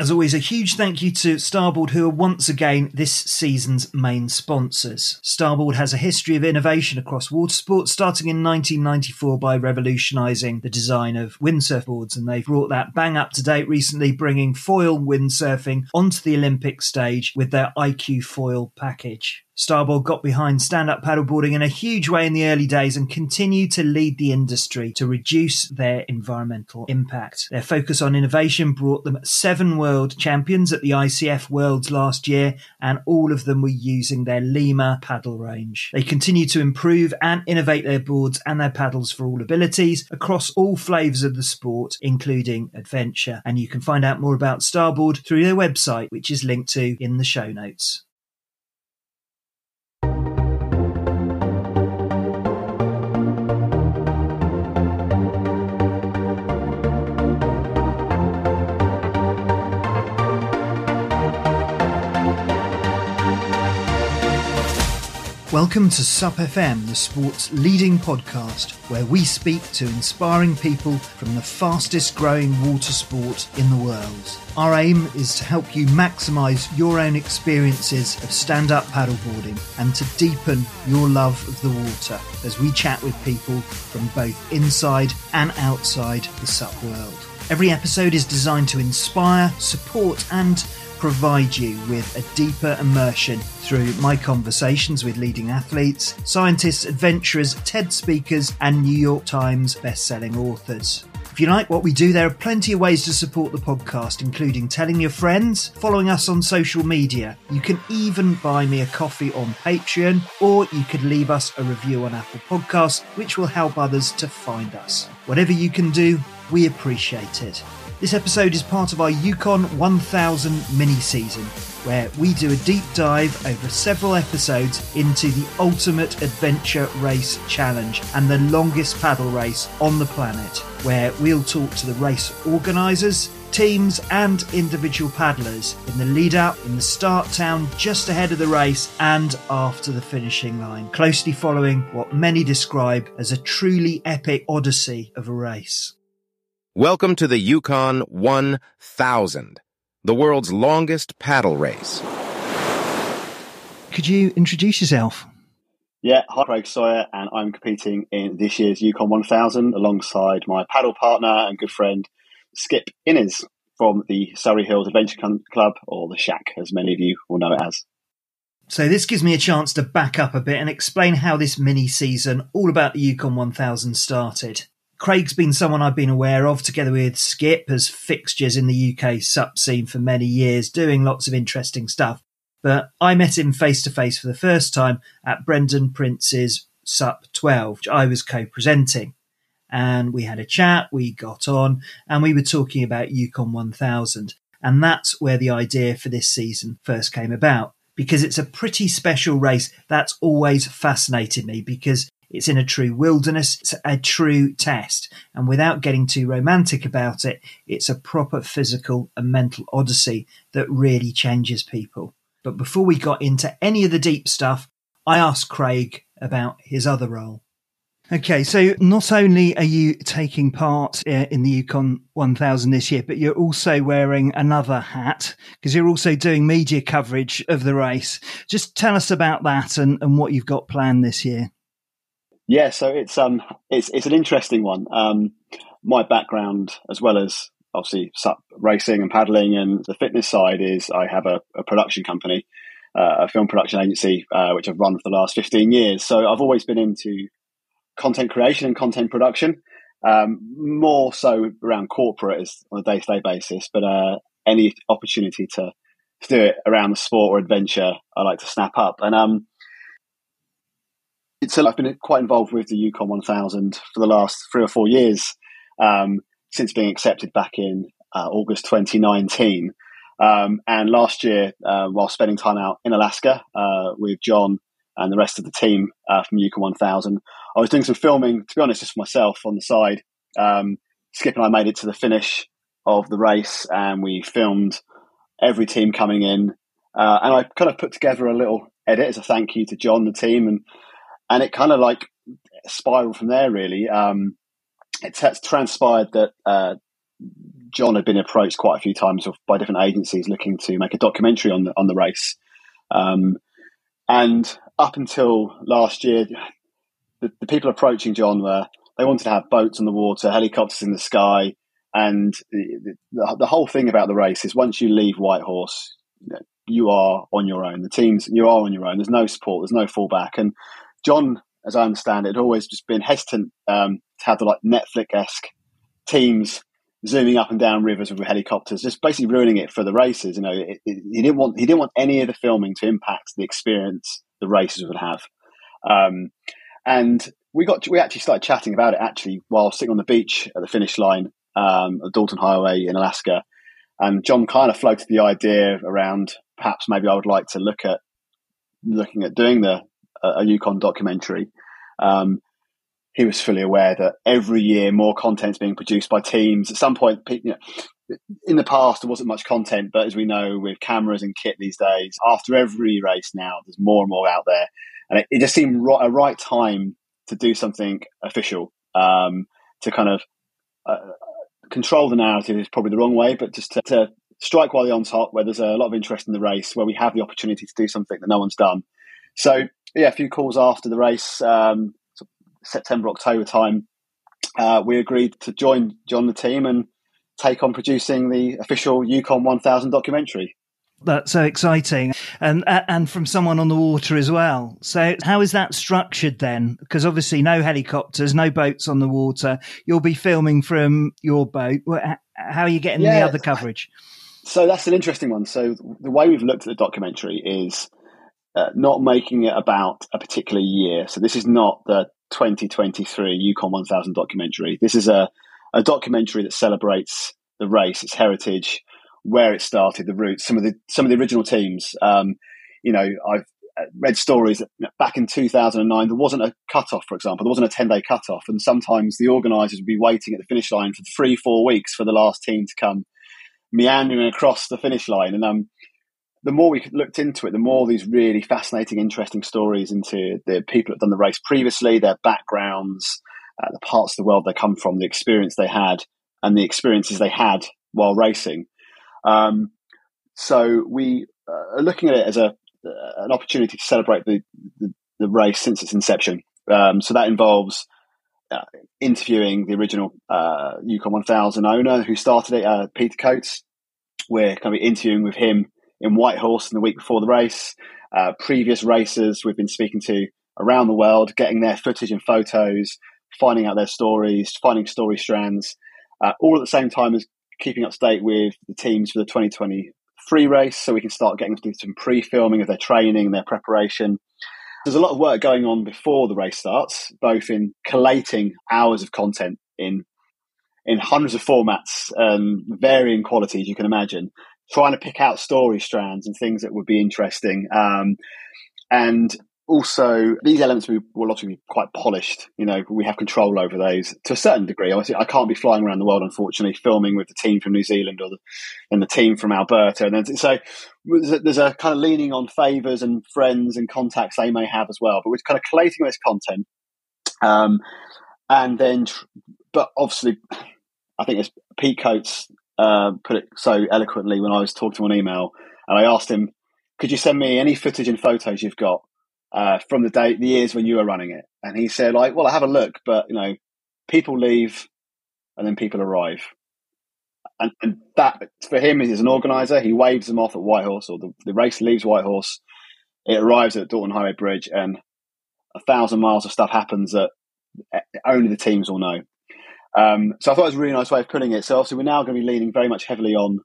As always, a huge thank you to Starboard, who are once again this season's main sponsors. Starboard has a history of innovation across water sports, starting in 1994 by revolutionising the design of windsurf boards, and they've brought that bang up to date recently, bringing foil windsurfing onto the Olympic stage with their IQ foil package. Starboard got behind stand up paddleboarding in a huge way in the early days and continued to lead the industry to reduce their environmental impact. Their focus on innovation brought them seven world champions at the ICF Worlds last year, and all of them were using their Lima paddle range. They continue to improve and innovate their boards and their paddles for all abilities across all flavours of the sport, including adventure. And you can find out more about Starboard through their website, which is linked to in the show notes. Welcome to SUP FM, the sport's leading podcast, where we speak to inspiring people from the fastest growing water sport in the world. Our aim is to help you maximise your own experiences of stand up paddleboarding and to deepen your love of the water as we chat with people from both inside and outside the SUP world. Every episode is designed to inspire, support, and provide you with a deeper immersion through my conversations with leading athletes, scientists, adventurers, TED speakers, and New York Times best-selling authors. If you like what we do, there are plenty of ways to support the podcast, including telling your friends, following us on social media. You can even buy me a coffee on Patreon, or you could leave us a review on Apple Podcasts, which will help others to find us. Whatever you can do, we appreciate it. This episode is part of our Yukon 1000 mini season, where we do a deep dive over several episodes into the ultimate adventure race challenge and the longest paddle race on the planet, where we'll talk to the race organisers, teams, and individual paddlers in the lead up, in the start town just ahead of the race, and after the finishing line, closely following what many describe as a truly epic odyssey of a race. Welcome to the Yukon 1000, the world's longest paddle race. Could you introduce yourself? Yeah, hi, Craig Sawyer, and I'm competing in this year's Yukon 1000 alongside my paddle partner and good friend Skip Innes from the Surrey Hills Adventure Club, or the Shac, as many of you will know it as. So this gives me a chance to back up a bit and explain how this mini season, all about the Yukon 1000, started. Craig's been someone I've been aware of, together with Skip, as fixtures in the UK SUP scene for many years, doing lots of interesting stuff. But I met him face to face for the first time at Brendan Prince's SUP 12, which I was co presenting. And we had a chat, we got on, and we were talking about Yukon 1000. And that's where the idea for this season first came about. Because it's a pretty special race that's always fascinated me because it's in a true wilderness. It's a true test. And without getting too romantic about it, it's a proper physical and mental odyssey that really changes people. But before we got into any of the deep stuff, I asked Craig about his other role. Okay, so not only are you taking part uh, in the Yukon 1000 this year, but you're also wearing another hat because you're also doing media coverage of the race. Just tell us about that and, and what you've got planned this year. Yeah, so it's um it's it's an interesting one. Um, my background, as well as obviously racing and paddling and the fitness side, is I have a, a production company, uh, a film production agency, uh, which I've run for the last fifteen years. So I've always been into content creation and content production, um, more so around corporate on a day to day basis. But uh, any opportunity to to do it around the sport or adventure, I like to snap up. And um, so I've been quite involved with the Yukon 1000 for the last three or four years um, since being accepted back in uh, August 2019. Um, and last year, uh, while spending time out in Alaska uh, with John and the rest of the team uh, from Yukon 1000, I was doing some filming, to be honest, just for myself on the side. Um, Skip and I made it to the finish of the race and we filmed every team coming in. Uh, and I kind of put together a little edit as a thank you to John, the team, and and it kind of like spiraled from there. Really, um, transpired that uh, John had been approached quite a few times by different agencies looking to make a documentary on the on the race. Um, and up until last year, the, the, people approaching John were they wanted to have boats on the water, helicopters in the sky, and the, the, the whole thing about the race is once you leave Whitehorse, you are on your own. The teams you are on your own. There's no support. There's no fallback. And John, as I understand it, had always just been hesitant um, to have the like Netflix esque teams zooming up and down rivers with helicopters, just basically ruining it for the races. You know, it, it, he didn't want he didn't want any of the filming to impact the experience the races would have. Um, and we got we actually started chatting about it actually while sitting on the beach at the finish line um, at Dalton Highway in Alaska. And John kind of floated the idea around perhaps maybe I would like to look at looking at doing the a Yukon documentary. Um, he was fully aware that every year more content is being produced by teams. At some point, you know, in the past there wasn't much content, but as we know, with cameras and kit these days, after every race now, there's more and more out there, and it, it just seemed right, a right time to do something official um, to kind of uh, control the narrative is probably the wrong way, but just to, to strike while they're on top, where there's a lot of interest in the race, where we have the opportunity to do something that no one's done. So yeah, a few calls after the race. Um, September, October time, uh, we agreed to join John the team and take on producing the official Yukon 1000 documentary. That's so exciting, and and from someone on the water as well. So, how is that structured then? Because obviously, no helicopters, no boats on the water. You'll be filming from your boat. How are you getting yeah, the other coverage? So that's an interesting one. So the way we've looked at the documentary is uh, not making it about a particular year. So this is not the 2023 Yukon 1000 documentary. This is a, a documentary that celebrates the race, its heritage, where it started, the roots, some of the some of the original teams. Um, you know, I've uh, read stories that back in 2009 there wasn't a cutoff, for example, there wasn't a 10 day cutoff, and sometimes the organisers would be waiting at the finish line for three, four weeks for the last team to come meandering across the finish line. And um, the more we looked into it, the more these really fascinating, interesting stories into the people that have done the race previously, their backgrounds, uh, the parts of the world they come from, the experience they had, and the experiences they had while racing. Um, so we uh, are looking at it as a uh, an opportunity to celebrate the, the, the race since its inception. Um, so that involves uh, interviewing the original uh, Yukon 1000 owner who started it, Peter Coates. We're going to be interviewing with him in Whitehorse in the week before the race. Uh, previous racers we've been speaking to around the world, getting their footage and photos, finding out their stories, finding story strands, uh, all at the same time as keeping up to date with the teams for the 2023 race so we can start getting to some pre-filming of their training and their preparation. There's a lot of work going on before the race starts, both in collating hours of content in in hundreds of formats and varying qualities you can imagine, trying to pick out story strands and things that would be interesting. Um, and also, these elements will obviously be quite polished. You know, we have control over those to a certain degree. Obviously, I can't be flying around the world, unfortunately, filming with the team from New Zealand or the, and the team from Alberta. And then, so there's a, kind of leaning on favours and friends and contacts they may have as well. But we're kind of collating this content. Um, and then, but obviously, I think it's Pete Coates uh, put it so eloquently when I was talking on email, and I asked him, "Could you send me any footage and photos you've got uh, from the day, the years when you were running it?" And he said, "Like, well, I have a look, but you know, people leave, and then people arrive." And, and that for him is an organizer. He waves them off at Whitehorse, or the, the race leaves Whitehorse. It arrives at Dalton Highway Bridge, and a thousand miles of stuff happens that eh, only the teams will know. Um, so I thought it was a really nice way of putting it. So obviously we're now going to be leaning very much heavily on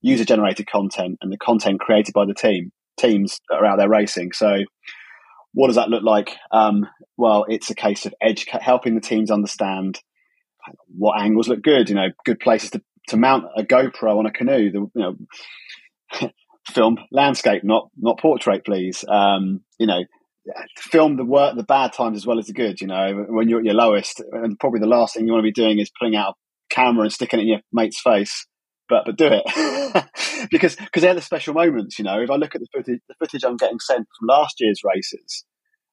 user generated content and the content created by the team teams that are out there racing. So what does that look like? Um, well, it's a case of edge helping the teams understand what angles look good. You know, good places to, to mount a GoPro on a canoe. The, you know, film landscape, not not portrait, please. Um, you know, film the work, the bad times as well as the good. You know, when you're at your lowest, and probably the last thing you want to be doing is pulling out a camera and sticking it in your mate's face. But but do it because because they're the special moments. You know, if I look at the footage, the footage I'm getting sent from last year's races,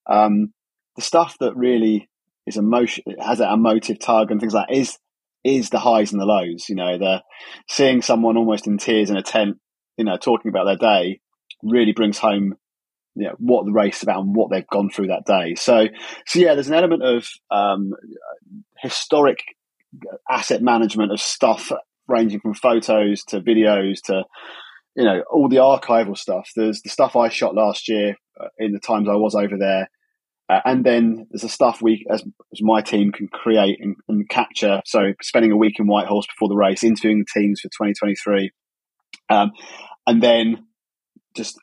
um, the stuff that really is emotion has that emotive tug and things like that is is the highs and the lows. You know, the seeing someone almost in tears in a tent, you know, talking about their day really brings home you know, what the race about and what they've gone through that day. So, so yeah, there's an element of um, historic asset management of stuff ranging from photos to videos to you know all the archival stuff. There's the stuff I shot last year uh, in the times I was over there. Uh, and then there's the stuff we, as, as my team, can create and, and, capture. So, spending a week in Whitehorse before the race, interviewing the teams for 2023, um, and then just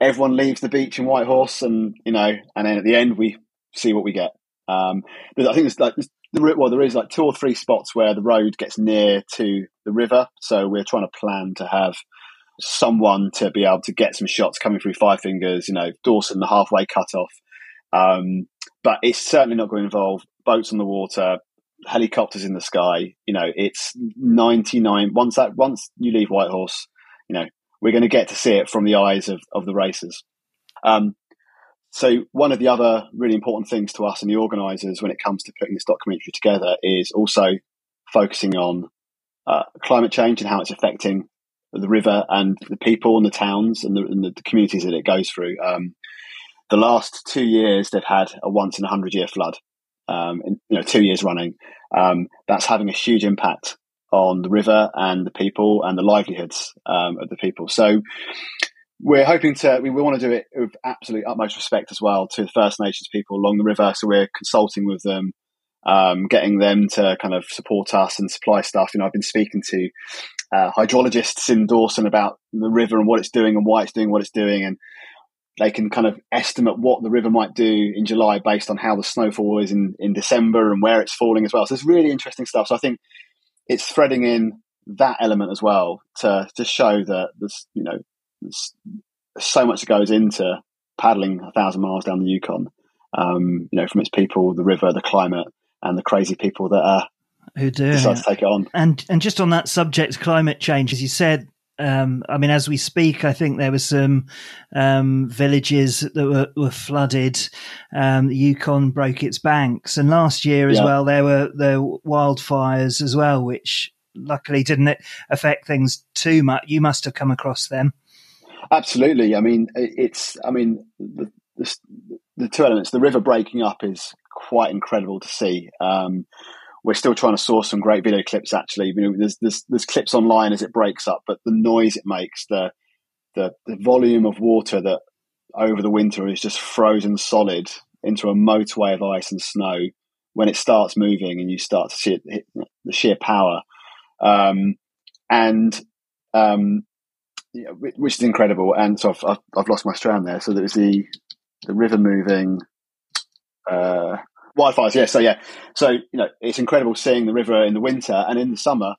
everyone leaves the beach in Whitehorse, and you know, and then at the end we see what we get. Um, I think there's like there's, well, there is like two or three spots where the road gets near to the river, so we're trying to plan to have someone to be able to get some shots coming through Five Fingers, you know, Dawson, the halfway cutoff. Um, but it's certainly not going to involve boats on the water, helicopters in the sky. You know, it's 99. Once that, once you leave Whitehorse, you know, we're going to get to see it from the eyes of, of the racers. Um, so one of the other really important things to us and the organisers when it comes to putting this documentary together is also focusing on uh, climate change and how it's affecting the river and the people and the towns and the, and the communities that it goes through. Um, the last two years, they've had a once in a hundred year flood. Um, in, you know, two years running. Um, that's having a huge impact on the river and the people and the livelihoods um, of the people. So we're hoping to, we, we want to do it with absolute utmost respect as well to the First Nations people along the river. So we're consulting with them, um, getting them to kind of support us and supply stuff. You know, I've been speaking to uh, hydrologists in Dawson about the river and what it's doing and why it's doing what it's doing. And they can kind of estimate what the river might do in July based on how the snowfall is in, in December and where it's falling as well. So it's really interesting stuff. So I think it's threading in that element as well to to show that there's you know there's so much that goes into paddling a thousand miles down the Yukon. Um, you know, from its people, the river, the climate, and the crazy people that are who do decide to take it on. And and just on that subject, climate change, as you said, um, I mean, as we speak, I think there were some um, villages that were, were flooded. Um, the Yukon broke its banks, and last year as yeah. well, there were the wildfires as well, which luckily didn't affect things too much. You must have come across them. Absolutely. I mean, it's. I mean, the, the, the two elements. The river breaking up is quite incredible to see. Um, we're still trying to source some great video clips. Actually, you know, there's, there's there's clips online as it breaks up, but the noise it makes, the the the volume of water that over the winter is just frozen solid into a motorway of ice and snow. When it starts moving and you start to see it, the sheer power, um, and um, yeah, which is incredible. And so I've, I've, lost my strand there. So there's the the river moving. Uh, wildfires, yeah. So yeah, so you know, it's incredible seeing the river in the winter and in the summer.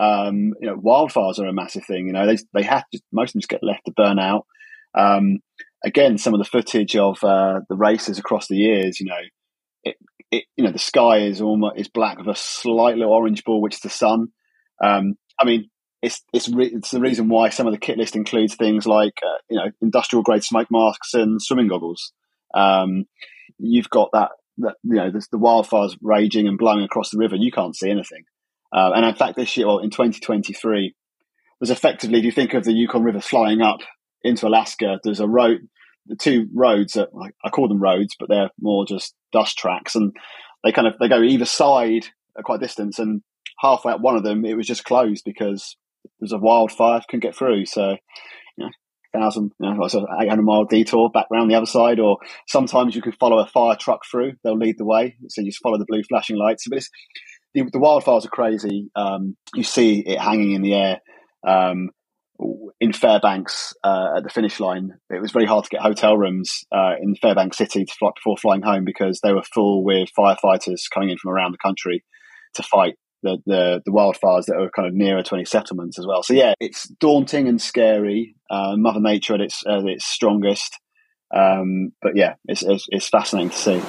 Um, you know, wildfires are a massive thing. You know, they they have to most of them just get left to burn out. Um, again, some of the footage of uh, the races across the years, you know, it, it you know the sky is almost is black with a slightly orange ball, which is the sun. Um, I mean, it's it's re- it's the reason why some of the kit list includes things like uh, you know industrial grade smoke masks and swimming goggles. Um, you've got that that you know the, the wildfires raging and blowing across the river, you can't see anything. Uh, and in fact, this year, well, in 2023, there's effectively, if you think of the Yukon River flying up into Alaska, there's a road, the two roads that I call them roads, but they're more just dust tracks, and they kind of they go either side at quite a distance, and halfway up one of them, it was just closed because there's a wildfire, couldn't get through. So, thousand, you know, so 800 mile detour back around the other side, or sometimes you can follow a fire truck through. They'll lead the way, so you just follow the blue flashing lights. But it's, the, the wildfires are crazy. Um, you see it hanging in the air. Um, in Fairbanks uh, at the finish line, it was very hard to get hotel rooms uh, in Fairbanks City to fly, before flying home because they were full with firefighters coming in from around the country to fight the, the, the wildfires that are kind of nearer to any settlements as well. So yeah, it's daunting and scary. Uh, Mother Nature at its at its strongest, um, but yeah, it's, it's it's fascinating to see.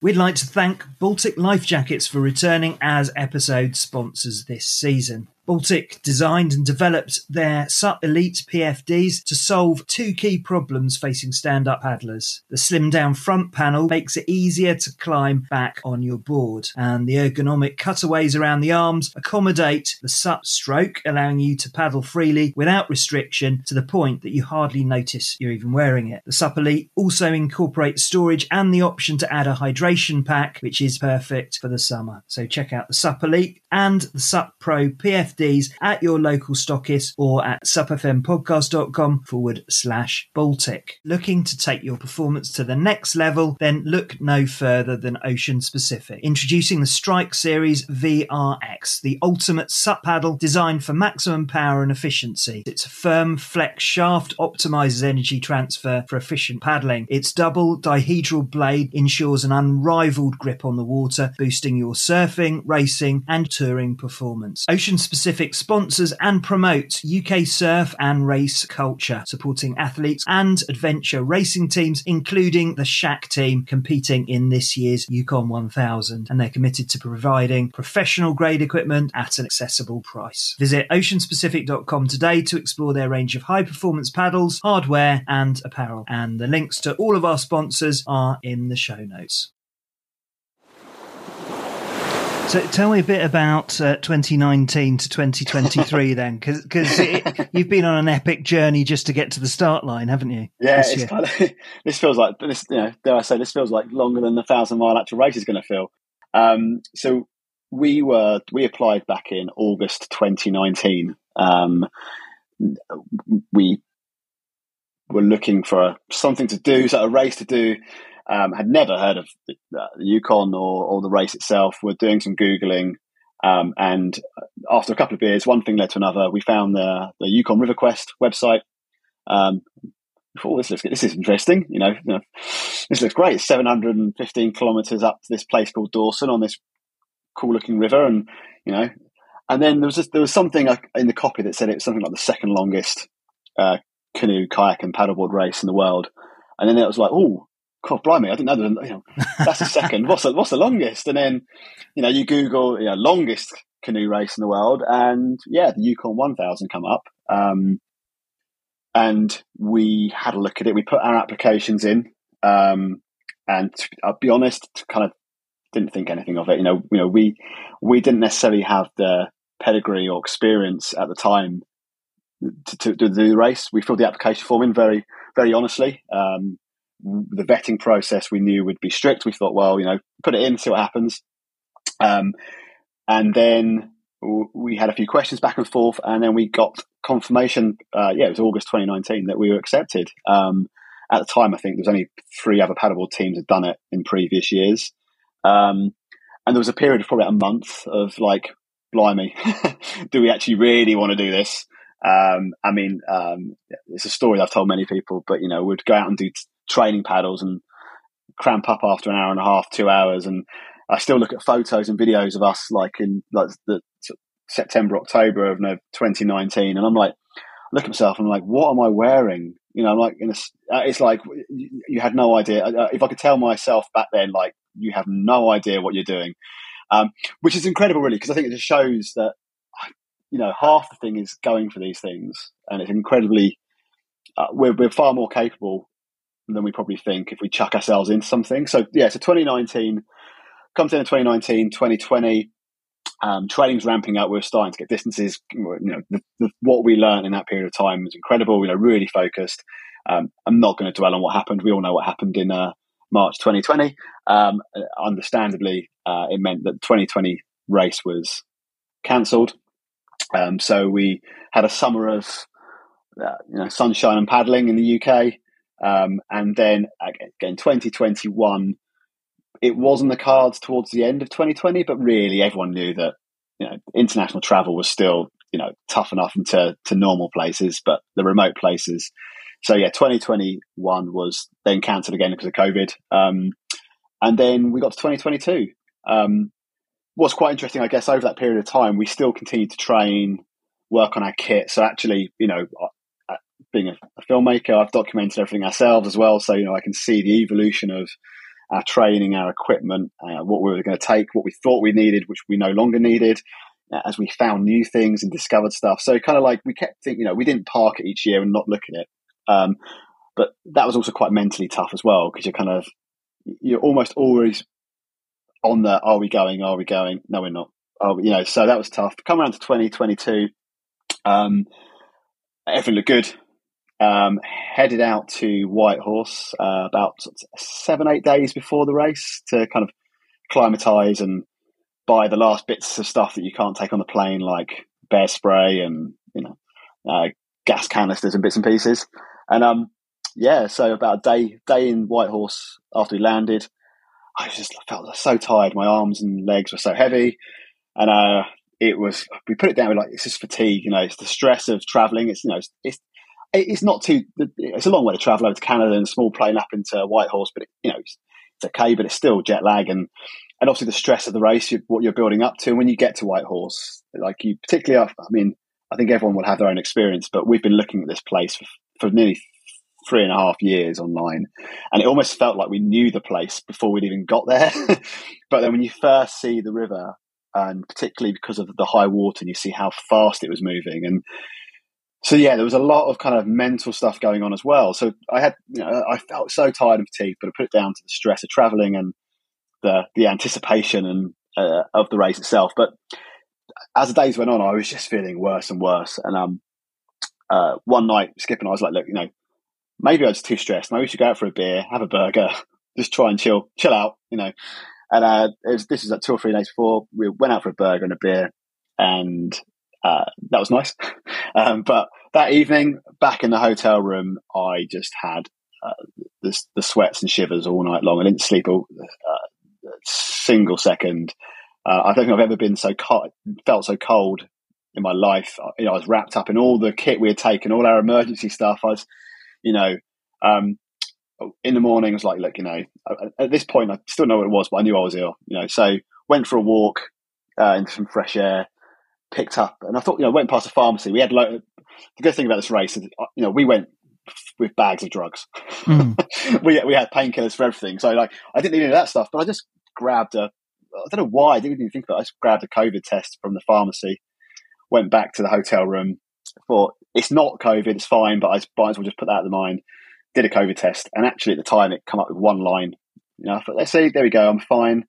We'd like to thank Baltic Life Jackets for returning as episode sponsors this season. Baltic designed and developed their SUP Elite PFDs to solve two key problems facing stand up paddlers. The slimmed down front panel makes it easier to climb back on your board, and the ergonomic cutaways around the arms accommodate the SUP stroke, allowing you to paddle freely without restriction to the point that you hardly notice you're even wearing it. The SUP Elite also incorporates storage and the option to add a hydration pack, which is perfect for the summer. So check out the SUP Elite and the SUP Pro PFDs at your local stockist or at supfmpodcast.com forward slash Baltic. Looking to take your performance to the next level? Then look no further than Ocean Specific. Introducing the Strike Series VRX, the ultimate SUP paddle designed for maximum power and efficiency. Its firm flex shaft optimizes energy transfer for efficient paddling. Its double dihedral blade ensures an unrivaled grip on the water, boosting your surfing, racing, and touring performance. Ocean Specific sponsors and promotes UK surf and race culture, supporting athletes and adventure racing teams, including the Shac team competing in this year's Yukon 1000. And they're committed to providing professional grade equipment at an accessible price. Visit oceanspecific.com today to explore their range of high performance paddles, hardware, and apparel. And the links to all of our sponsors are in the show notes. So tell me a bit about uh, 2019 to 2023 then, because you've been on an epic journey just to get to the start line, haven't you? Yeah, it's kind of, this feels like this. You know, dare I say, this feels like longer than the thousand mile actual race is going to feel. Um, so we were we applied back in August 2019. Um, we were looking for something to do, so a race to do. Um, had never heard of the, the Yukon or, or, the race itself. We're doing some googling, um, and after a couple of beers, one thing led to another. We found the the Yukon River Quest website. Um, oh, this looks this is interesting. You know, you know this looks great. It's Seven hundred and fifteen kilometers up to this place called Dawson on this cool looking river, and you know, and then there was just, there was something in the copy that said it was something like the second longest uh, canoe, kayak, and paddleboard race in the world. And then it was like, oh, God, blimey, I didn't know that. You know, that's the second. what's the, what's the longest? And then, you know, you Google, you know, longest canoe race in the world, and yeah, the Yukon 1000 come up. Um, and we had a look at it. We put our applications in, um, and to, I'll be honest, kind of didn't think anything of it. You know, you know, we we didn't necessarily have the pedigree or experience at the time to, to, to do the race. We filled the application form in very, very honestly. Um, the vetting process we knew would be strict. We thought, well, you know, put it in, see what happens. Um, and then we had a few questions back and forth, and then we got confirmation. Uh, yeah, it was August 2019 that we were accepted. Um, at the time, I think there was only three other paddleboard teams had done it in previous years, um, and there was a period of probably a month of like, blimey, do we actually really want to do this? Um, I mean, um, it's a story I've told many people, but you know, we'd go out and do training paddles and cramp up after an hour and a half, two hours. And I still look at photos and videos of us like in like the September, October of 2019. And I'm like, look at myself I'm like, what am I wearing? You know, I'm like, a, uh, it's like you had no idea. Uh, uh, if I could tell myself back then, like, you have no idea what you're doing, um, which is incredible, really, because I think it just shows that, you know, half the thing is going for these things, and it's incredibly, uh, we're, we're far more capable than we probably think if we chuck ourselves into something. So yeah, so 2019 comes in 2019, 2020. Um, training's ramping up. We're starting to get distances. You know, the, the, what we learned in that period of time was incredible. We know, really focused. Um, I'm not going to dwell on what happened. We all know what happened in uh, March 2020. Um, understandably, uh, it meant that the 2020 race was cancelled. Um, so we had a summer of uh, you know sunshine and paddling in the UK. Um, and then again, 2021, it was on the cards towards the end of 2020, but really everyone knew that you know international travel was still you know tough enough into to normal places, but the remote places. So yeah, 2021 was then cancelled again because of COVID, um, and then we got to 2022. Um, what's quite interesting, I guess, over that period of time, we still continued to train, work on our kit. So actually, you know, being a, a, filmmaker, I've documented everything ourselves as well. So, you know, I can see the evolution of our training, our equipment, uh, what we were going to take, what we thought we needed, which we no longer needed. as we found new things and discovered stuff. So kind of like we kept thinking, you know, we didn't park it each year and not look at it. Um, but that was also quite mentally tough as well because you're kind of you're almost always on the are we going? Are we going? No, we're not. Oh, you know, so that was tough. Come around to 2022, um, everything looked good. Um, headed out to Whitehorse uh, about seven, eight days before the race to kind of climatize and buy the last bits of stuff that you can't take on the plane, like bear spray and you know uh, gas canisters and bits and pieces. And um, yeah, so about a day day in Whitehorse after we landed, I just felt so tired. My arms and legs were so heavy, and uh, it was we put it down with like it's just fatigue. You know, it's the stress of traveling. It's you know it's, it's it's not too. It's a long way to travel over to Canada and small plane up into Whitehorse, but it, you know it's, it's, okay. But it's still jet lag and and obviously the stress of the race, what you're building up to. And when you get to Whitehorse, like you particularly, I mean, I think everyone will have their own experience, but we've been looking at this place for, for nearly three and a half years online, and it almost felt like we knew the place before we'd even got there. but then when you first see the river, and particularly because of the high water, and you see how fast it was moving, and so yeah, there was a lot of kind of mental stuff going on as well. So I had, you know, I felt so tired and fatigued, but I put it down to the stress of traveling and the the anticipation and uh, of the race itself. But as the days went on, I was just feeling worse and worse. And um, uh, one night, Skip and I was like, look, you know, maybe I was too stressed. Maybe we should go out for a beer, have a burger, just try and chill, chill out, you know. And uh, was, this was like two or three days before we went out for a burger and a beer, and uh, that was nice. um, but that evening, back in the hotel room, I just had uh, the, the, sweats and shivers all night long. I didn't sleep a, a uh, single second. Uh, I don't think I've ever been so cold, felt so cold in my life. You know, I was wrapped up in all the kit we had taken, all our emergency stuff. I was, you know, um, in the morning, I was like, look, you know, at this point, I still know what it was, but I knew I was ill, you know. So went for a walk uh, into some fresh air, picked up, and I thought, you know, went past a pharmacy. We had lo- the good thing about this race is, uh, you know, we went with bags of drugs. Mm. we we had painkillers for everything. So like, I didn't need any of that stuff, but I just grabbed a. I don't know why I didn't even think about. it. I just grabbed a COVID test from the pharmacy, went back to the hotel room, thought it's not COVID, it's fine, but I might as well just put that out of the mind. Did a COVID test, and actually at the time it come up with one line. You know, I thought, let's see, there we go, I'm fine.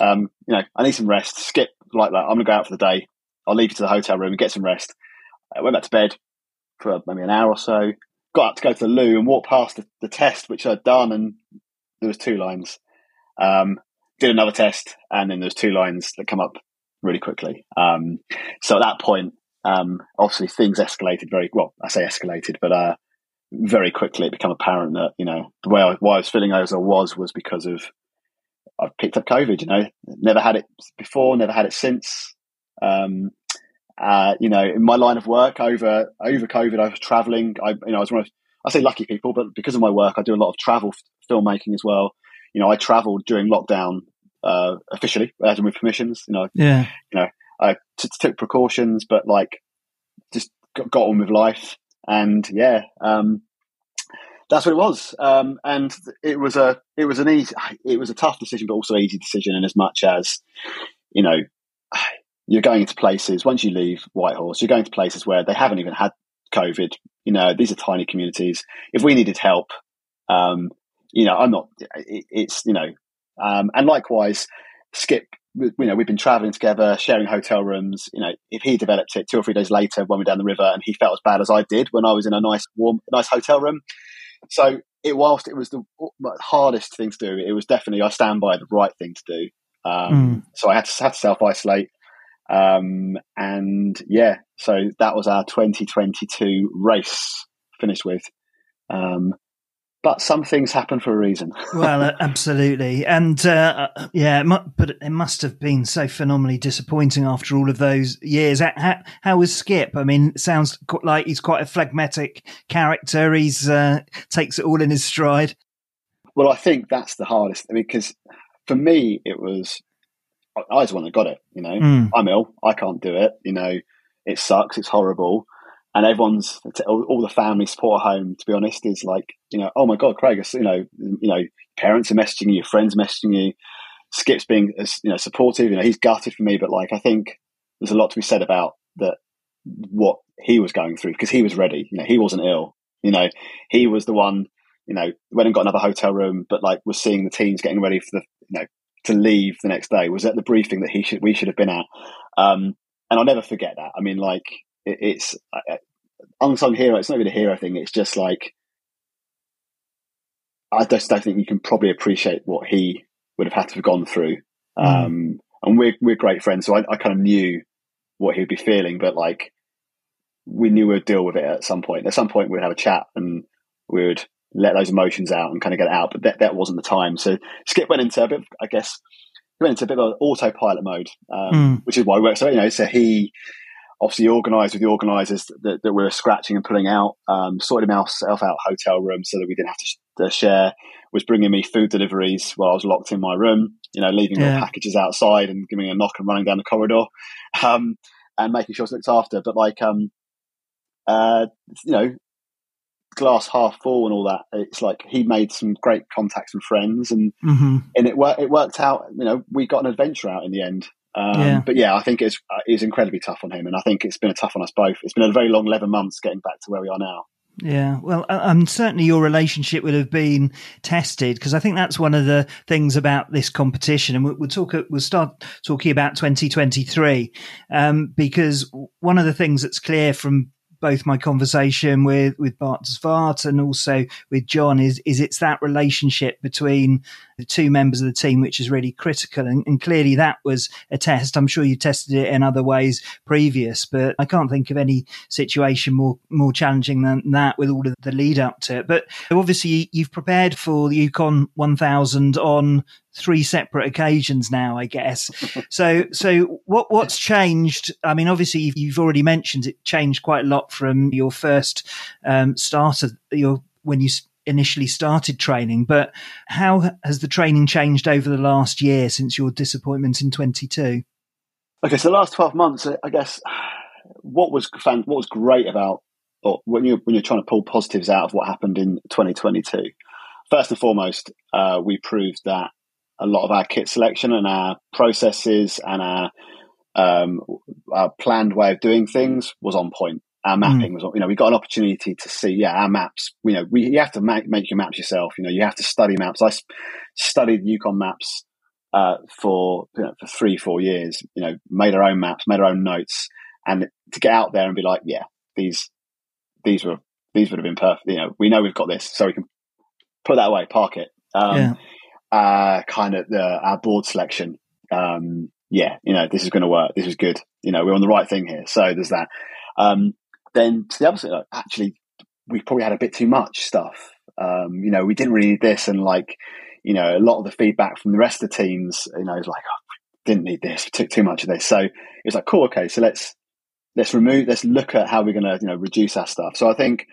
Um, you know, I need some rest. Skip like that. I'm gonna go out for the day. I'll leave you to the hotel room and get some rest. I went back to bed for maybe an hour or so. Got up to go to the loo and walk past the, the test which I'd done, and there was two lines. Um, did another test, and then there's two lines that come up really quickly. Um, so at that point, um, obviously things escalated very well. I say escalated, but uh, very quickly it became apparent that you know the way I, why I was feeling as I was was because of I've picked up COVID. You know, never had it before, never had it since. Um, uh, you know, in my line of work over over COVID, I was traveling. I you know I was one of I say lucky people, but because of my work, I do a lot of travel filmmaking as well. You know, I travelled during lockdown uh, officially, as with permissions. You know, yeah, you know, I t- took precautions, but like just got, got on with life, and yeah, um, that's what it was. Um, and it was a it was an easy it was a tough decision, but also easy decision in as much as you know you're going into places once you leave Whitehorse, you're going to places where they haven't even had COVID. You know, these are tiny communities. If we needed help, um, you know, I'm not. It, it's you know, um, and likewise, Skip. You know, we've been traveling together, sharing hotel rooms. You know, if he developed it two or three days later when we are down the river, and he felt as bad as I did when I was in a nice, warm, nice hotel room. So, it whilst it was the hardest thing to do, it was definitely I stand by the right thing to do. Um, mm. So I had to, had to self isolate. Um, and yeah, so that was our 2022 race finished with. Um, but some things happen for a reason. well, uh, absolutely, and uh, uh, yeah, it mu- but it must have been so phenomenally disappointing after all of those years. How, how was Skip? I mean, sounds like he's quite a phlegmatic character. He's uh, takes it all in his stride. Well, I think that's the hardest because for me, it was I was the one that got it. You know, mm. I'm ill. I can't do it. You know, it sucks. It's horrible. And everyone's all the family support at home. To be honest, is like you know, oh my god, Craig. You know, you know, parents are messaging you, your friends messaging you. Skip's being you know supportive. You know, he's gutted for me, but like I think there's a lot to be said about that what he was going through because he was ready. You know, he wasn't ill. You know, he was the one. You know, went and got another hotel room, but like was seeing the teams getting ready for the you know to leave the next day. Was at the briefing that he should we should have been at. Um, and I'll never forget that. I mean, like it, it's uh, unsung hero. It's not even a hero thing. It's just like I just don't think you can probably appreciate what he would have had to have gone through. Mm. Um, and we're we're great friends, so I, I kind of knew what he'd be feeling, but like we knew we'd deal with it at some point. At some point, we'd have a chat and we would let those emotions out and kind of get it out. But that, that wasn't the time. So Skip went into a bit, I guess, he went into a bit of an autopilot mode, um, mm. which is why we work. So, you know, so he obviously organised with the organisers that, that, we were scratching and pulling out, um, sorted himself out hotel room so that we didn't have to, sh- to, share, was bringing me food deliveries while I was locked in my room, you know, leaving yeah. packages outside and giving a knock and running down the corridor, um, and making sure it's looked after. But like, um, uh, you know, glass half full and all that. It's like he made some great contacts and friends, and mm-hmm. and it worked. It worked out. You know, we got an adventure out in the end. Um, yeah. But yeah, I think it's uh, it's incredibly tough on him, and I think it's been a tough on us both. It's been a very long eleven months getting back to where we are now. Yeah, well, um, certainly your relationship would have been tested because I think that's one of the things about this competition, and we'll, we'll talk. We'll start talking about 2023 um, because one of the things that's clear from both my conversation with with Bart de Zwart and also with John is is it's that relationship between the two members of the team which is really critical and, and, clearly that was a test. I'm sure you tested it in other ways previous, but I can't think of any situation more more challenging than that with all of the lead up to it. But obviously you've prepared for the Yukon 1000 on three separate occasions now, I guess. so, so what what's changed? I mean, obviously you've, you've, already mentioned it changed quite a lot from your first um, start of your when you initially started training. But how has the training changed over the last year since your disappointment in twenty two? Okay, so the last twelve months, I guess what was what was great about or when you when you're trying to pull positives out of what happened in 2022 first and foremost, uh, we proved that a lot of our kit selection and our processes and our, um, our planned way of doing things was on point. Our hmm. mapping mm. was, you know, we got an opportunity to see, yeah, our maps. You know, we you have to make, make your maps yourself. You know, you have to study maps. I studied Yukon maps uh, for you know, for three, four years. You know, made our own maps, made our own notes, and to get out there and be like, yeah, these these were these would have been perfect. You know, we know we've got this, so we can put that away, park it. Um, yeah uh, kind of the our board selection. Um, yeah, you know, this is going to work. This is good. You know, we're on the right thing here. So there's that. Um, then to the other side, actually, we probably had a bit too much stuff. Um, you know, we didn't really need this, and like, you know, a lot of the feedback from the rest of the teams, you know, is like, oh, didn't need this, took too much of this. So it's like, cool, okay, so let's let's remove, let's look at how we're going to, you know, reduce our stuff. So I think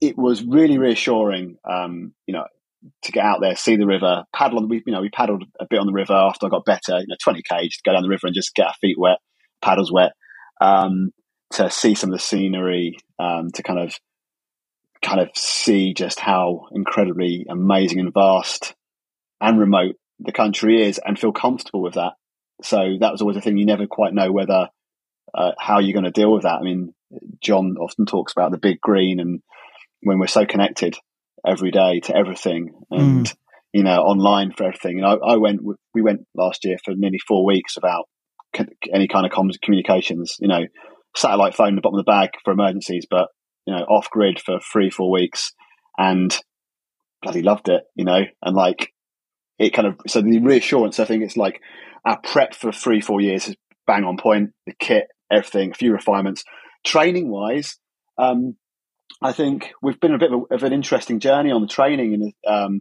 it was really reassuring. Um, you know, to get out there, see the river, paddle on. We you know we paddled a bit on the river after I got better. You know, twenty k to go down the river and just get our feet wet, paddles wet, um, to see some of the scenery, um, to kind of kind of see just how incredibly amazing and vast and remote the country is, and feel comfortable with that. So that was always a thing. You never quite know whether uh, how you're going to deal with that. I mean, John often talks about the big green, and when we're so connected every day to everything and mm. you know online for everything and I, I, went we went last year for nearly four weeks without any kind of communications you know satellite phone in the bottom of the bag for emergencies but you know off grid for three four weeks and bloody loved it you know and like it kind of so the reassurance i think it's like our prep for three four years is bang on point the kit everything a few refinements training wise um, I think we've been a bit of, a, of an interesting journey on the training, and um,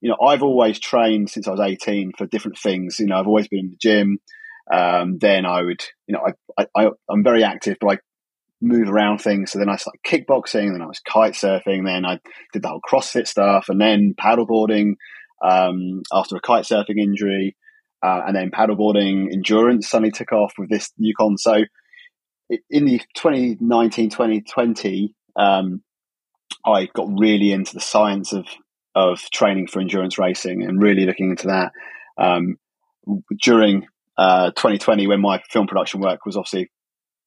you know, I've always trained since I was eighteen for different things. You know, I've always been in the gym. Um, then I would, you know, I, I, I'm very active, but I move around things. So then I started kickboxing, then I was kite surfing, then I did the whole CrossFit stuff, and then paddleboarding um, after a kite surfing injury, uh, and then paddleboarding endurance suddenly took off with this Yukon. So in the 2019 2020 um, I got really into the science of of training for endurance racing and really looking into that. Um, during uh, 2020 when my film production work was obviously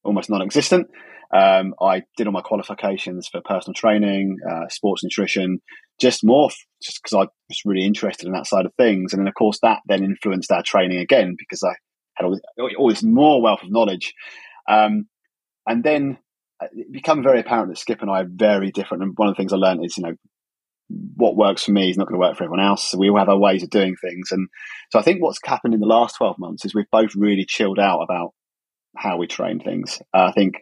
almost non-existent. Um, I did all my qualifications for personal training, uh, sports nutrition, just more just because I was really interested in that side of things. And then, of course, that then influenced our training again because I had all this, all this more wealth of knowledge. Um, and then it became very apparent that Skip and I are very different. And one of the things I learned is, you know, what works for me is not going to work for everyone else. So we all have our ways of doing things. And so I think what's happened in the last 12 months is we've both really chilled out about how we train things. Uh, I think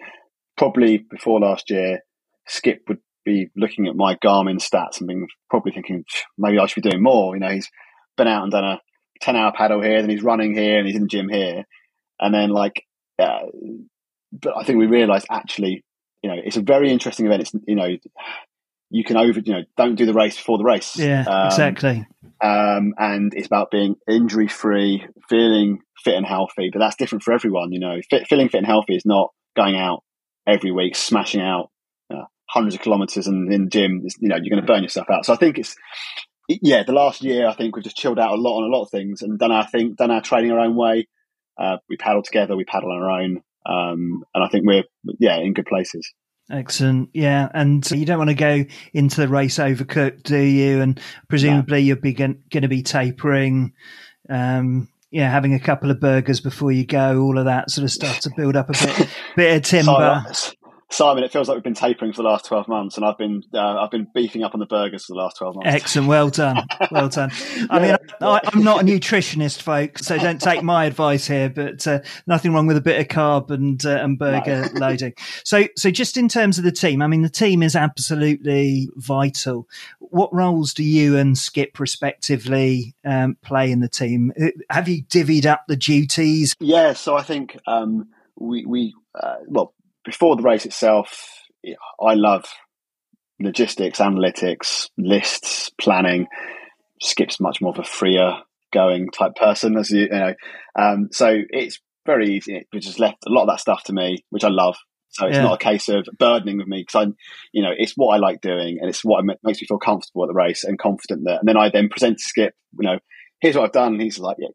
probably before last year, Skip would be looking at my Garmin stats and being probably thinking maybe I should be doing more. You know, he's been out and done a ten hour paddle here, then he's running here, and he's in the gym here, and then like, uh, but I think we realised actually, you know, it's a very interesting event. It's you know, you can over you know don't do the race before the race. Yeah, um, exactly. Um, and it's about being injury free, feeling fit and healthy. But that's different for everyone. You know, fit, feeling fit and healthy is not going out every week, smashing out uh, hundreds of kilometers and in the gym, you know, you're going to burn yourself out. So I think it's, yeah, the last year, I think we've just chilled out a lot on a lot of things and done our thing, done our training our own way. Uh, we paddle together, we paddle on our own. Um, and I think we're, yeah, in good places. Excellent. Yeah. And you don't want to go into the race overcooked, do you? And presumably no. you'll be going to be tapering. Um, yeah, having a couple of burgers before you go, all of that sort of stuff to build up a bit, bit of timber. Simon, it feels like we've been tapering for the last twelve months, and I've been uh, I've been beefing up on the burgers for the last twelve months. Excellent, well done, well done. I mean, I, am not a nutritionist, folks, so don't take my advice here. But uh, nothing wrong with a bit of carb and uh, and burger no. loading. So, so just in terms of the team, I mean, the team is absolutely vital. What roles do you and Skip respectively um, play in the team? Uh, have you divvied up the duties? Yeah, so I think um, we we uh, well before the race itself, I love logistics, analytics, lists, planning. Skip's much more of a freer going type person, as you, you know. Um, so it's very easy. It just left a lot of that stuff to me, which I love. So it's yeah. not a case of burdening with me because I'm, you know, it's what I like doing and it's what makes me feel comfortable at the race and confident that. And then I then present to Skip, you know, here's what I've done. And he's like, yeah,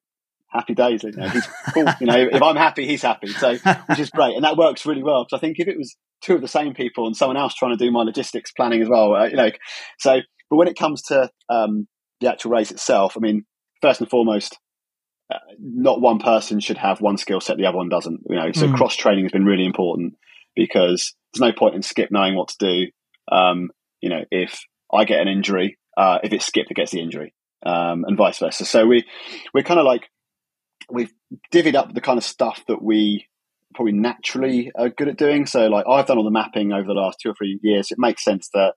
happy days. You know, he's cool. you know, if I'm happy, he's happy. So, which is great, and that works really well. Because I think if it was two of the same people and someone else trying to do my logistics planning as well, uh, you know, so. But when it comes to um, the actual race itself, I mean, first and foremost, uh, not one person should have one skill set the other one doesn't. You know, so mm. cross training has been really important because there's no point in Skip knowing what to do. Um, you know, if I get an injury, uh, if it's Skip that gets the injury, um, and vice versa. So we we're kind of like we've divvied up the kind of stuff that we probably naturally are good at doing. So, like I've done all the mapping over the last two or three years. It makes sense that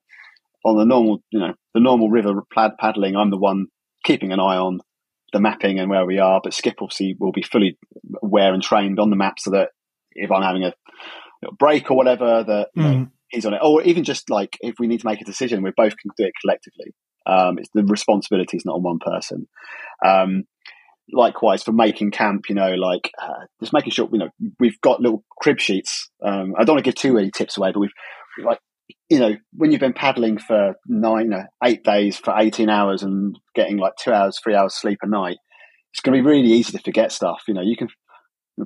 on the normal, you know, the normal river plaid paddling, I'm the one keeping an eye on the mapping and where we are. But Skip obviously will be fully aware and trained on the map, so that if I'm having a break or whatever, that mm. know, he's on it. Or even just like if we need to make a decision, we both can do it collectively. Um, it's the responsibility is not on one person. Um, likewise for making camp, you know, like uh, just making sure, you know, we've got little crib sheets. Um, I don't want to give too many tips away, but we've like, you know, when you've been paddling for nine, uh, eight days for 18 hours and getting like two hours, three hours sleep a night, it's going to be really easy to forget stuff. You know, you can,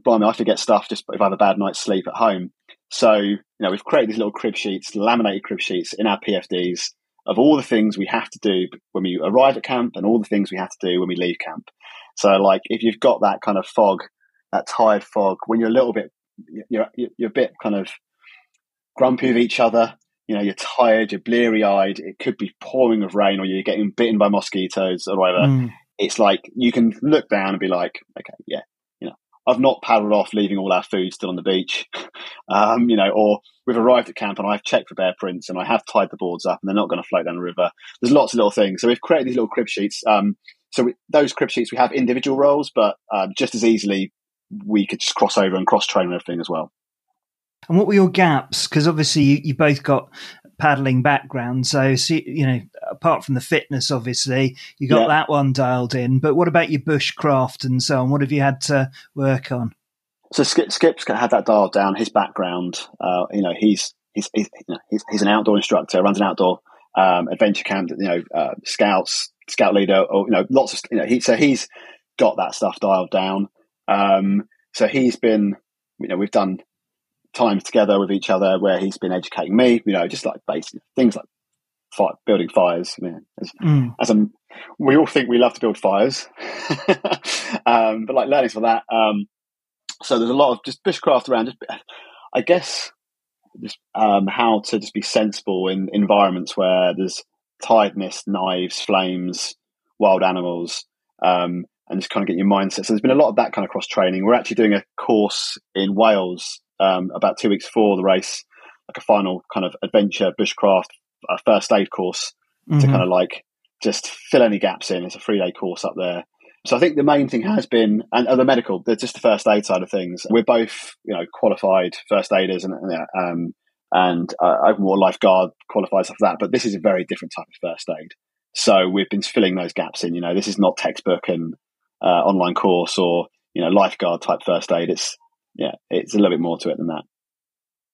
blimey, I forget stuff just if I have a bad night's sleep at home. So, you know, we've created these little crib sheets, laminated crib sheets in our PFDs of all the things we have to do when we arrive at camp and all the things we have to do when we leave camp. So like if you've got that kind of fog, that tired fog, when you're a little bit, you're you're a bit kind of grumpy with each other. You know, you're tired, you're bleary eyed. It could be pouring with rain, or you're getting bitten by mosquitoes or whatever. Mm. It's like you can look down and be like, okay, yeah, you know, I've not paddled off, leaving all our food still on the beach. um, you know, or we've arrived at camp and I've checked for bear prints and I have tied the boards up and they're not going to float down the river. There's lots of little things. So we've created these little crib sheets. Um, so we, those crib sheets, we have individual roles, but uh, just as easily we could just cross over and cross train and everything as well. And what were your gaps? Because obviously you, you, both got paddling background, so see, you know, apart from the fitness, obviously you got yeah. that one dialed in. But what about your bushcraft and so on? What have you had to work on? So Skip, Skip's had that dialed down. His background, uh, you know, he's he's he's, you know, he's, he's an outdoor instructor, runs an outdoor um, adventure camp, you know, uh, scouts, scout leader, or you know, lots of you know. He, so he's got that stuff dialed down. Um, so he's been, you know, we've done times together with each other where he's been educating me, you know, just like basic things like fire, building fires. I mean, as, mm. as a, we all think we love to build fires, um, but like learning for that. Um, so there's a lot of just bushcraft around. Just, I guess, just um, how to just be sensible in environments where there's tiredness, knives, flames, wild animals, um, and just kind of get your mindset. So there's been a lot of that kind of cross training. We're actually doing a course in Wales um, about two weeks before the race, like a final kind of adventure bushcraft uh, first aid course mm-hmm. to kind of like just fill any gaps in. It's a three day course up there. So I think the main thing has been, and the medical, just the first aid side of things. We're both, you know, qualified first aiders, and um, and uh, more lifeguard qualified stuff like that. But this is a very different type of first aid. So we've been filling those gaps in. You know, this is not textbook and uh, online course or you know lifeguard type first aid. It's yeah, it's a little bit more to it than that.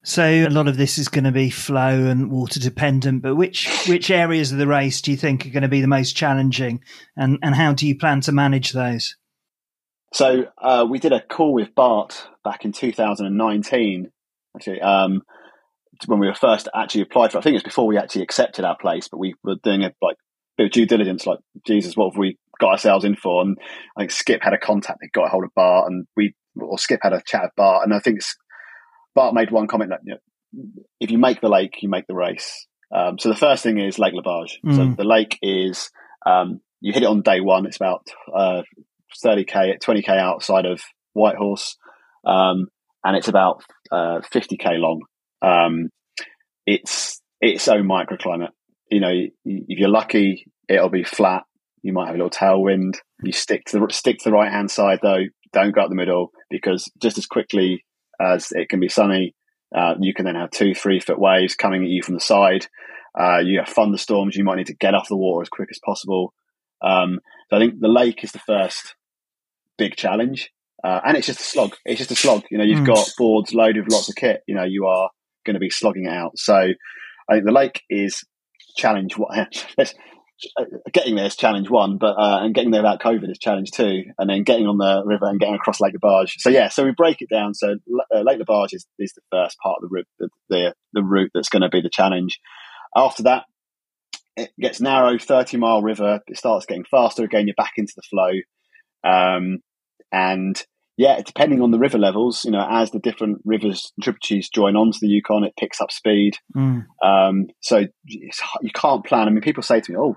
So a lot of this is going to be flow and water dependent, but which which areas of the race do you think are going to be the most challenging, and and how do you plan to manage those? So uh, we did a call with Bart back in 2019, actually, um, when we were first actually applied for. I think it's before we actually accepted our place, but we were doing a like bit of due diligence, like Jesus, what have we got ourselves in for? And I think Skip had a contact that got a hold of Bart, and we or Skip had a chat with Bart, and I think Bart made one comment that you know, if you make the lake, you make the race. Um, so the first thing is Lake Laberge. Mm. So the lake is um, you hit it on day one. It's about uh, 30k, 20k outside of Whitehorse, um, and it's about uh, 50k long. Um, it's its own microclimate. You know, if you're lucky, it'll be flat. You might have a little tailwind. You stick to the stick to the right hand side though. Don't go up the middle because just as quickly as it can be sunny. Uh, you can then have two, three foot waves coming at you from the side. Uh, you have thunderstorms. You might need to get off the water as quick as possible. Um, so I think the lake is the first big challenge, uh, and it's just a slog. It's just a slog. You know, you've mm. got boards loaded with lots of kit. You know, you are going to be slogging it out. So I think the lake is challenge. Let's uh, getting there is challenge one, but uh, and getting there without COVID is challenge two, and then getting on the river and getting across Lake Laberge. So yeah, so we break it down. So uh, Lake Laberge is, is the first part of the route, the, the, the route that's going to be the challenge. After that, it gets narrow, thirty mile river. It starts getting faster again. You're back into the flow, um, and yeah, depending on the river levels, you know, as the different rivers and tributaries join onto the Yukon, it picks up speed. Mm. Um, so you can't plan. I mean, people say to me, "Oh,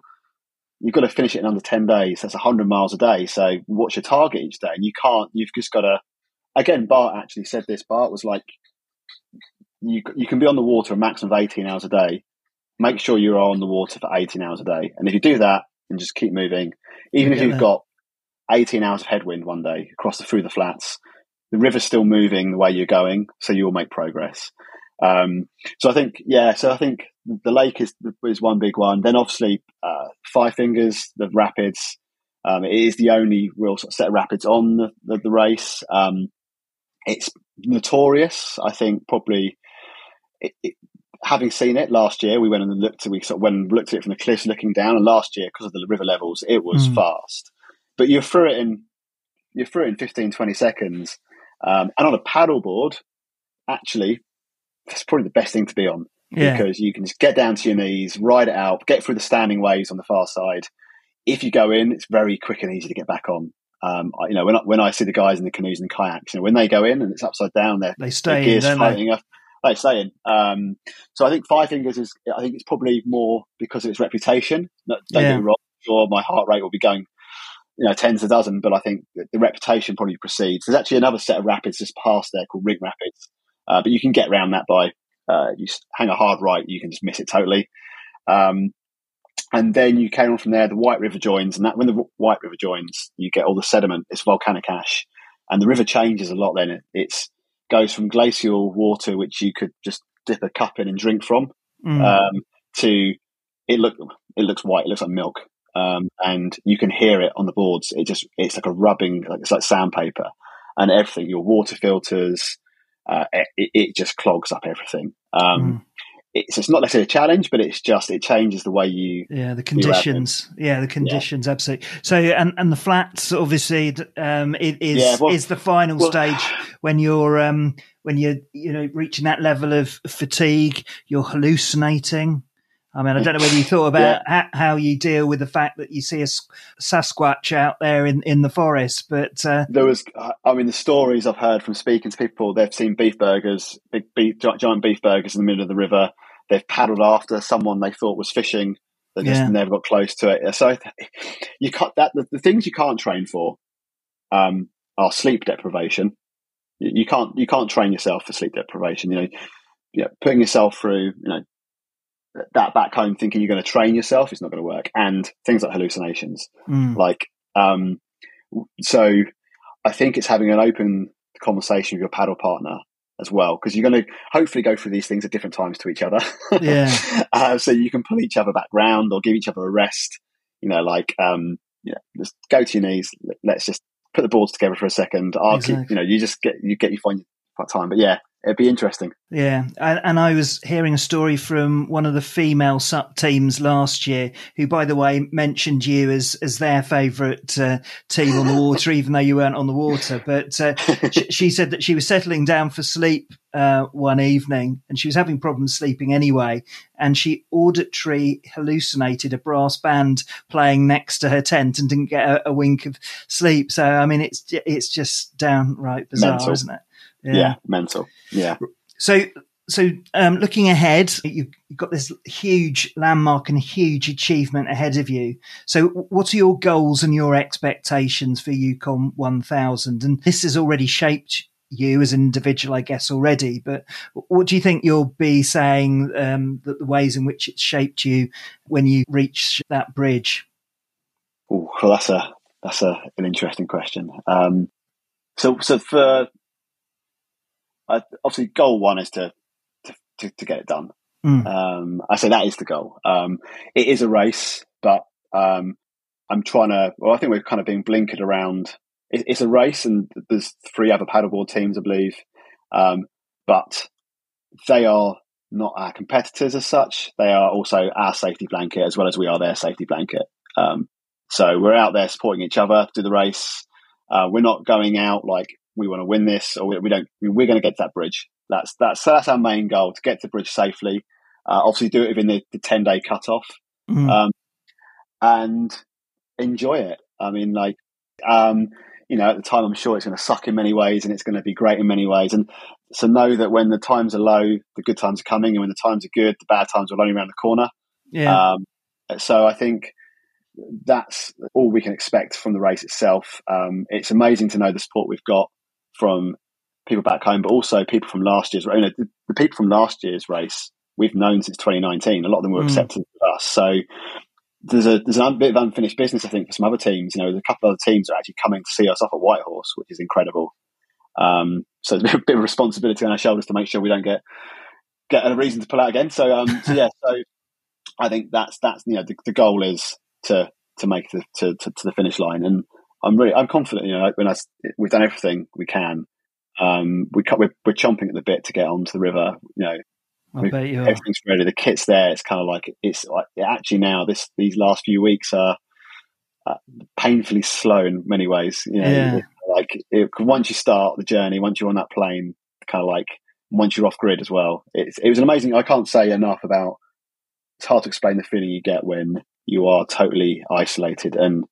you've got to finish it in under 10 days. That's 100 miles a day. So what's your target each day? And you can't, you've just got to, again, Bart actually said this. Bart was like, you, you can be on the water a maximum of 18 hours a day. Make sure you're on the water for 18 hours a day. And if you do that and just keep moving, even if you've got 18 hours of headwind one day across the, through the flats, the river's still moving the way you're going. So you'll make progress. Um, so I think, yeah, so I think the lake is is one big one. Then obviously uh, Five Fingers, the rapids. Um, it is the only real sort of set of rapids on the, the, the race. Um, it's notorious. I think probably it, it, having seen it last year, we went and looked at we sort of went and looked at it from the cliffs, looking down. And last year, because of the river levels, it was mm. fast. But you're through it in you're through it in 15, 20 seconds. Um, and on a paddleboard, actually, that's probably the best thing to be on yeah. because you can just get down to your knees, ride it out, get through the standing waves on the far side. If you go in, it's very quick and easy to get back on. Um, you know, when I, when I see the guys in the canoes and kayaks, you know, when they go in and it's upside down, they're, they stay gears in, floating up. They stay in. Um, so I think Five Fingers is, I think it's probably more because of its reputation. Don't yeah. get me wrong. Sure, my heart rate will be going, you know, tens of dozen, but I think the reputation probably precedes. There's actually another set of rapids just past there called Rink Rapids, uh, but you can get around that by uh, you hang a hard right, you can just miss it totally. Um, and then you came on from there. The White River joins, and that when the White River joins, you get all the sediment. It's volcanic ash, and the river changes a lot. Then it it's, goes from glacial water, which you could just dip a cup in and drink from, mm. um, to it look it looks white. It looks like milk, um, and you can hear it on the boards. It just it's like a rubbing, like it's like sandpaper, and everything. Your water filters, uh, it, it, just clogs up everything. Um, mm. it's, it's not necessarily a challenge, but it's just it changes the way you. Yeah, the conditions. Yeah, the conditions. Yeah. Absolutely. So, and and the flats, obviously, um, it is yeah, well, is the final well, stage when you're um when you're you know reaching that level of fatigue, you're hallucinating. I mean, I don't know whether you thought about yeah. how, you deal with the fact that you see a Sasquatch out there in, in the forest, but uh, there was, I mean, the stories I've heard from speaking to people, they've seen beef burgers, big beef, giant beef burgers in the middle of the river. They've paddled after someone they thought was fishing. They just yeah. never got close to it. So you can't that the, the things you can't train for um, are sleep deprivation. You, you can't you can't train yourself for sleep deprivation. You know, you know, putting yourself through you know that back home thinking you're going to train yourself is not going to work and things like hallucinations. Mm. like um so i think it's having an open conversation with your paddle partner as well because you're going to hopefully go through these things at different times to each other. Yeah. Uh, so you can pull each other back round or give each other a rest you know like um yeah just go to your knees let's just put the boards together for a second. I'll exactly. keep you know you just get you get you find your time. But yeah it'd be interesting. Yeah, and, and, I was hearing a story from one of the female SUP teams last year, who, by the way, mentioned you as as their favourite uh, team on the water, even though you weren't on the water. But uh, she, she, said that she was settling down for sleep uh, one evening, and she was having problems sleeping anyway, and she auditory hallucinated a brass band playing next to her tent and didn't get a, a wink of sleep. So, I mean, it's it's just downright bizarre, Mental. isn't it? Yeah. yeah, mental. Yeah. So, so um, looking ahead, you've got this huge landmark and huge achievement ahead of you. So, what are your goals and your expectations for Yukon 1000? And this has already shaped you as an individual, I guess, already. But what do you think you'll be saying um, that the ways in which it's shaped you when you reach that bridge? Oh, well, that's a that's a, an interesting question. Um, so, so for uh, obviously, goal one is to to, to, to get it done. Mm. Um, I say that is the goal. Um, it is a race, but um, I'm trying to. Well, I think we're kind of being blinkered around. It, it's a race, and there's three other paddleboard teams, I believe, um, but they are not our competitors as such. They are also our safety blanket as well as we are their safety blanket. Um, so we're out there supporting each other to the race. Uh, we're not going out like we want to win this, or we, we don't. we're going to get to that bridge. That's that's that's our main goal to get to the bridge safely. Uh, obviously, do it within the, the ten day cutoff, mm. um, and enjoy it. I mean, like, um, you know, at the time, I'm sure it's going to suck in many ways, and it's going to be great in many ways. And so, know that when the times are low, the good times are coming, and when the times are good, the bad times are only around the corner. Yeah. Um, so, I think that's all we can expect from the race itself. Um, it's amazing to know the support we've got from people back home, but also people from last year's. You know, the, the people from last year's race we've known since 2019. A lot of them were mm. accepted with us. So there's a there's a bit of unfinished business, I think, for some other teams. You know, there's a couple of other teams are actually coming to see us off at Whitehorse, which is incredible. Um, so there's a bit of responsibility on our shoulders to make sure we don't get get a reason to pull out again. So, um, so yeah, so I think that's that's you know the, the goal is to to make the to, to, to the finish line, and I'm really I'm confident. You know, when I we've done everything we can. Um, we we're, we're chomping at the bit to get onto the river. You know, everything's ready. The kit's there. It's kind of like it's like actually now this these last few weeks are uh, painfully slow in many ways. You know, yeah. like it, once you start the journey, once you're on that plane, kind of like once you're off grid as well. It's, it was an amazing. I can't say enough about. It's hard to explain the feeling you get when you are totally isolated and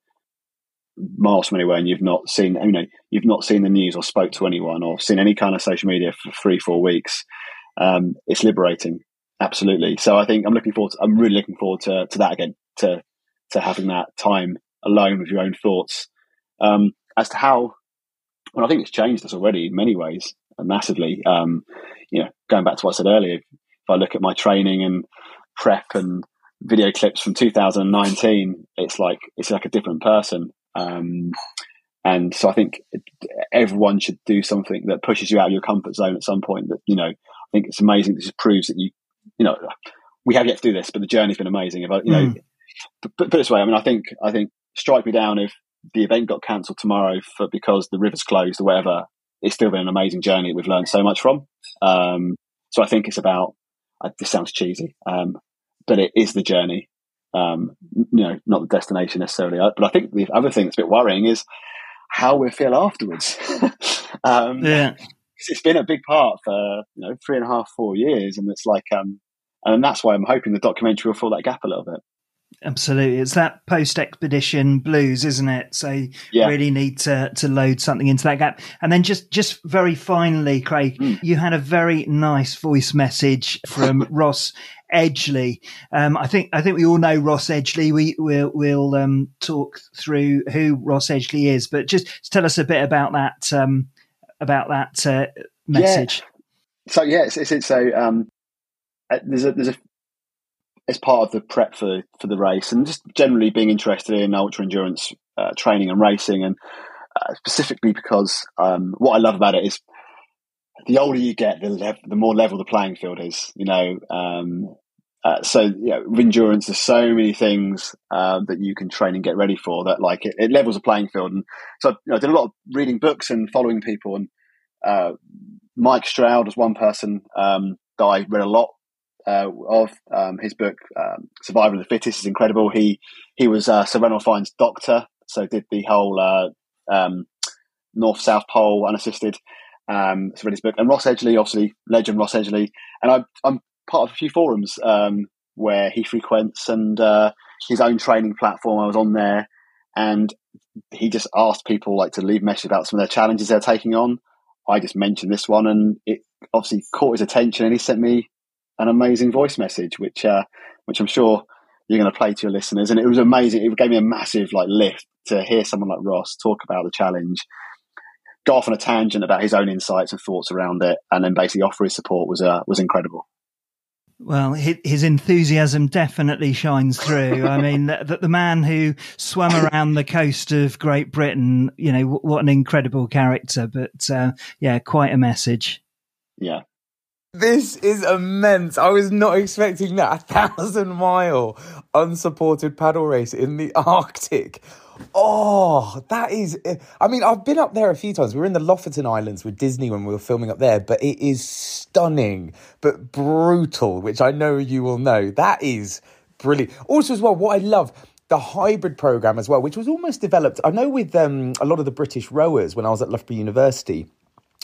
miles from anywhere and you've not seen you know you've not seen the news or spoke to anyone or seen any kind of social media for three four weeks um, it's liberating. Absolutely. So i think i'm looking forward to, i'm really looking forward to, to that again to to having that time alone with your own thoughts. Um, as to how well i think it's changed us already in many ways uh, massively. Um, you know going back to what i said earlier if i look at my training and prep and video clips from 2019 it's like it's like a different person um, and so I think everyone should do something that pushes you out of your comfort zone at some point. That you know, I think it's amazing. This proves that you, you know, we have yet to do this, but the journey's been amazing. About you know, mm. put, put this way, I mean, I think I think strike me down if the event got cancelled tomorrow for because the river's closed or whatever. It's still been an amazing journey that we've learned so much from. Um, so I think it's about this sounds cheesy, um, but it is the journey. Um, you know, not the destination necessarily. Uh, but I think the other thing that's a bit worrying is how we feel afterwards. um, yeah, it's been a big part for you know three and a half, four years, and it's like, um, and that's why I'm hoping the documentary will fill that gap a little bit. Absolutely, it's that post expedition blues, isn't it? So you yeah. really need to to load something into that gap. And then just just very finally, Craig, mm. you had a very nice voice message from Ross Edgley. Um, I think I think we all know Ross Edgley. We we'll, we'll um, talk through who Ross Edgley is, but just tell us a bit about that um, about that uh, message. Yeah. So yeah, it's, it's, it's so um, uh, there's a there's a as part of the prep for for the race, and just generally being interested in ultra endurance uh, training and racing, and uh, specifically because um, what I love about it is the older you get, the the more level the playing field is. You know, um, uh, so you know, endurance. There's so many things uh, that you can train and get ready for that, like it, it levels the playing field. And so you know, I did a lot of reading books and following people. And uh, Mike Stroud was one person um, that I read a lot uh, of. Um, his book um, "Survival of the Fittest" is incredible. He he was uh, Sir Ranulph Fiennes' doctor, so did the whole uh, um, North South Pole unassisted. Um, so read his book, and Ross Edgley, obviously legend Ross Edgley, and I, am part of a few forums um, where he frequents and uh, his own training platform. I was on there, and he just asked people like to leave message about some of their challenges they're taking on. I just mentioned this one, and it obviously caught his attention, and he sent me an amazing voice message, which uh, which I'm sure you're going to play to your listeners. And it was amazing. It gave me a massive like lift to hear someone like Ross talk about the challenge, go off on a tangent about his own insights and thoughts around it, and then basically offer his support was uh, was incredible. Well, his enthusiasm definitely shines through. I mean, that the man who swam around the coast of Great Britain, you know, what an incredible character. But uh, yeah, quite a message. Yeah, this is immense. I was not expecting that. A thousand mile unsupported paddle race in the Arctic. Oh, that is. I mean, I've been up there a few times. We were in the Lofoten Islands with Disney when we were filming up there, but it is stunning, but brutal, which I know you will know. That is brilliant. Also, as well, what I love the hybrid program as well, which was almost developed. I know with um, a lot of the British rowers when I was at Loughborough University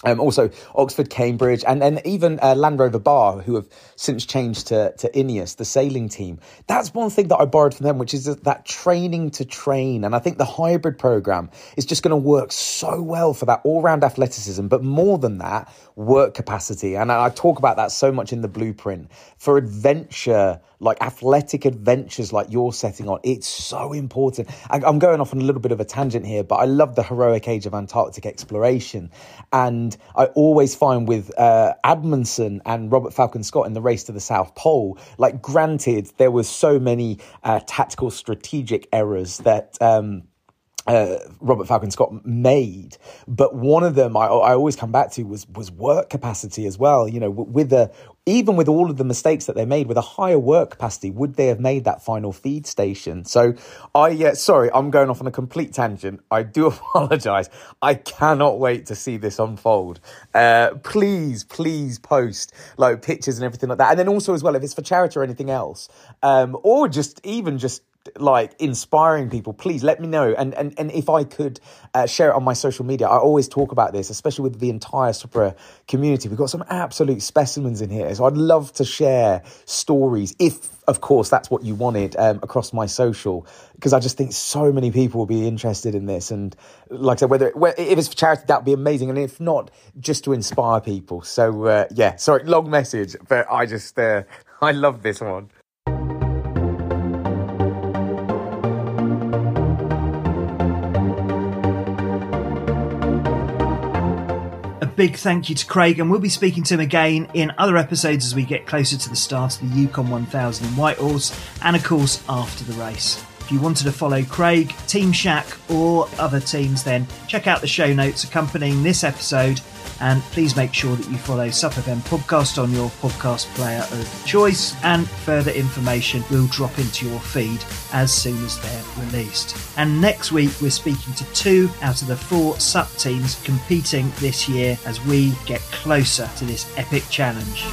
um, also, Oxford, Cambridge, and then even uh, Land Rover BAR, who have since changed to, to Ineos, the sailing team. That's one thing that I borrowed from them, which is that training to train. And I think the hybrid program is just going to work so well for that all round athleticism, but more than that, work capacity. And I talk about that so much in the blueprint for adventure like athletic adventures like you're setting on. It's so important. I'm going off on a little bit of a tangent here, but I love the heroic age of Antarctic exploration. And I always find with uh, Amundsen and Robert Falcon Scott in the race to the South Pole, like granted, there was so many uh, tactical strategic errors that. Um, uh, Robert Falcon Scott made, but one of them I, I, always come back to was was work capacity as well. You know, with the even with all of the mistakes that they made, with a higher work capacity, would they have made that final feed station? So I, uh, sorry, I'm going off on a complete tangent. I do apologize. I cannot wait to see this unfold. Uh, please, please post like pictures and everything like that, and then also as well if it's for charity or anything else, um, or just even just like inspiring people, please let me know. And and and if I could uh, share it on my social media, I always talk about this, especially with the entire Supra community. We've got some absolute specimens in here, so I'd love to share stories if. Of course, that's what you wanted um, across my social, because I just think so many people will be interested in this. And like I said, whether if it's for charity, that'd be amazing, and if not, just to inspire people. So uh, yeah, sorry, long message, but I just uh, I love this one. Big thank you to Craig, and we'll be speaking to him again in other episodes as we get closer to the start of the Yukon 1000 in Whitehorse, and of course after the race. If you wanted to follow Craig, Team Shac, or other teams, then check out the show notes accompanying this episode and please make sure that you follow SUPfm podcast on your podcast player of choice. And further information will drop into your feed as soon as they're released. And next week, we're speaking to two out of the four SUP teams competing this year as we get closer to this epic challenge.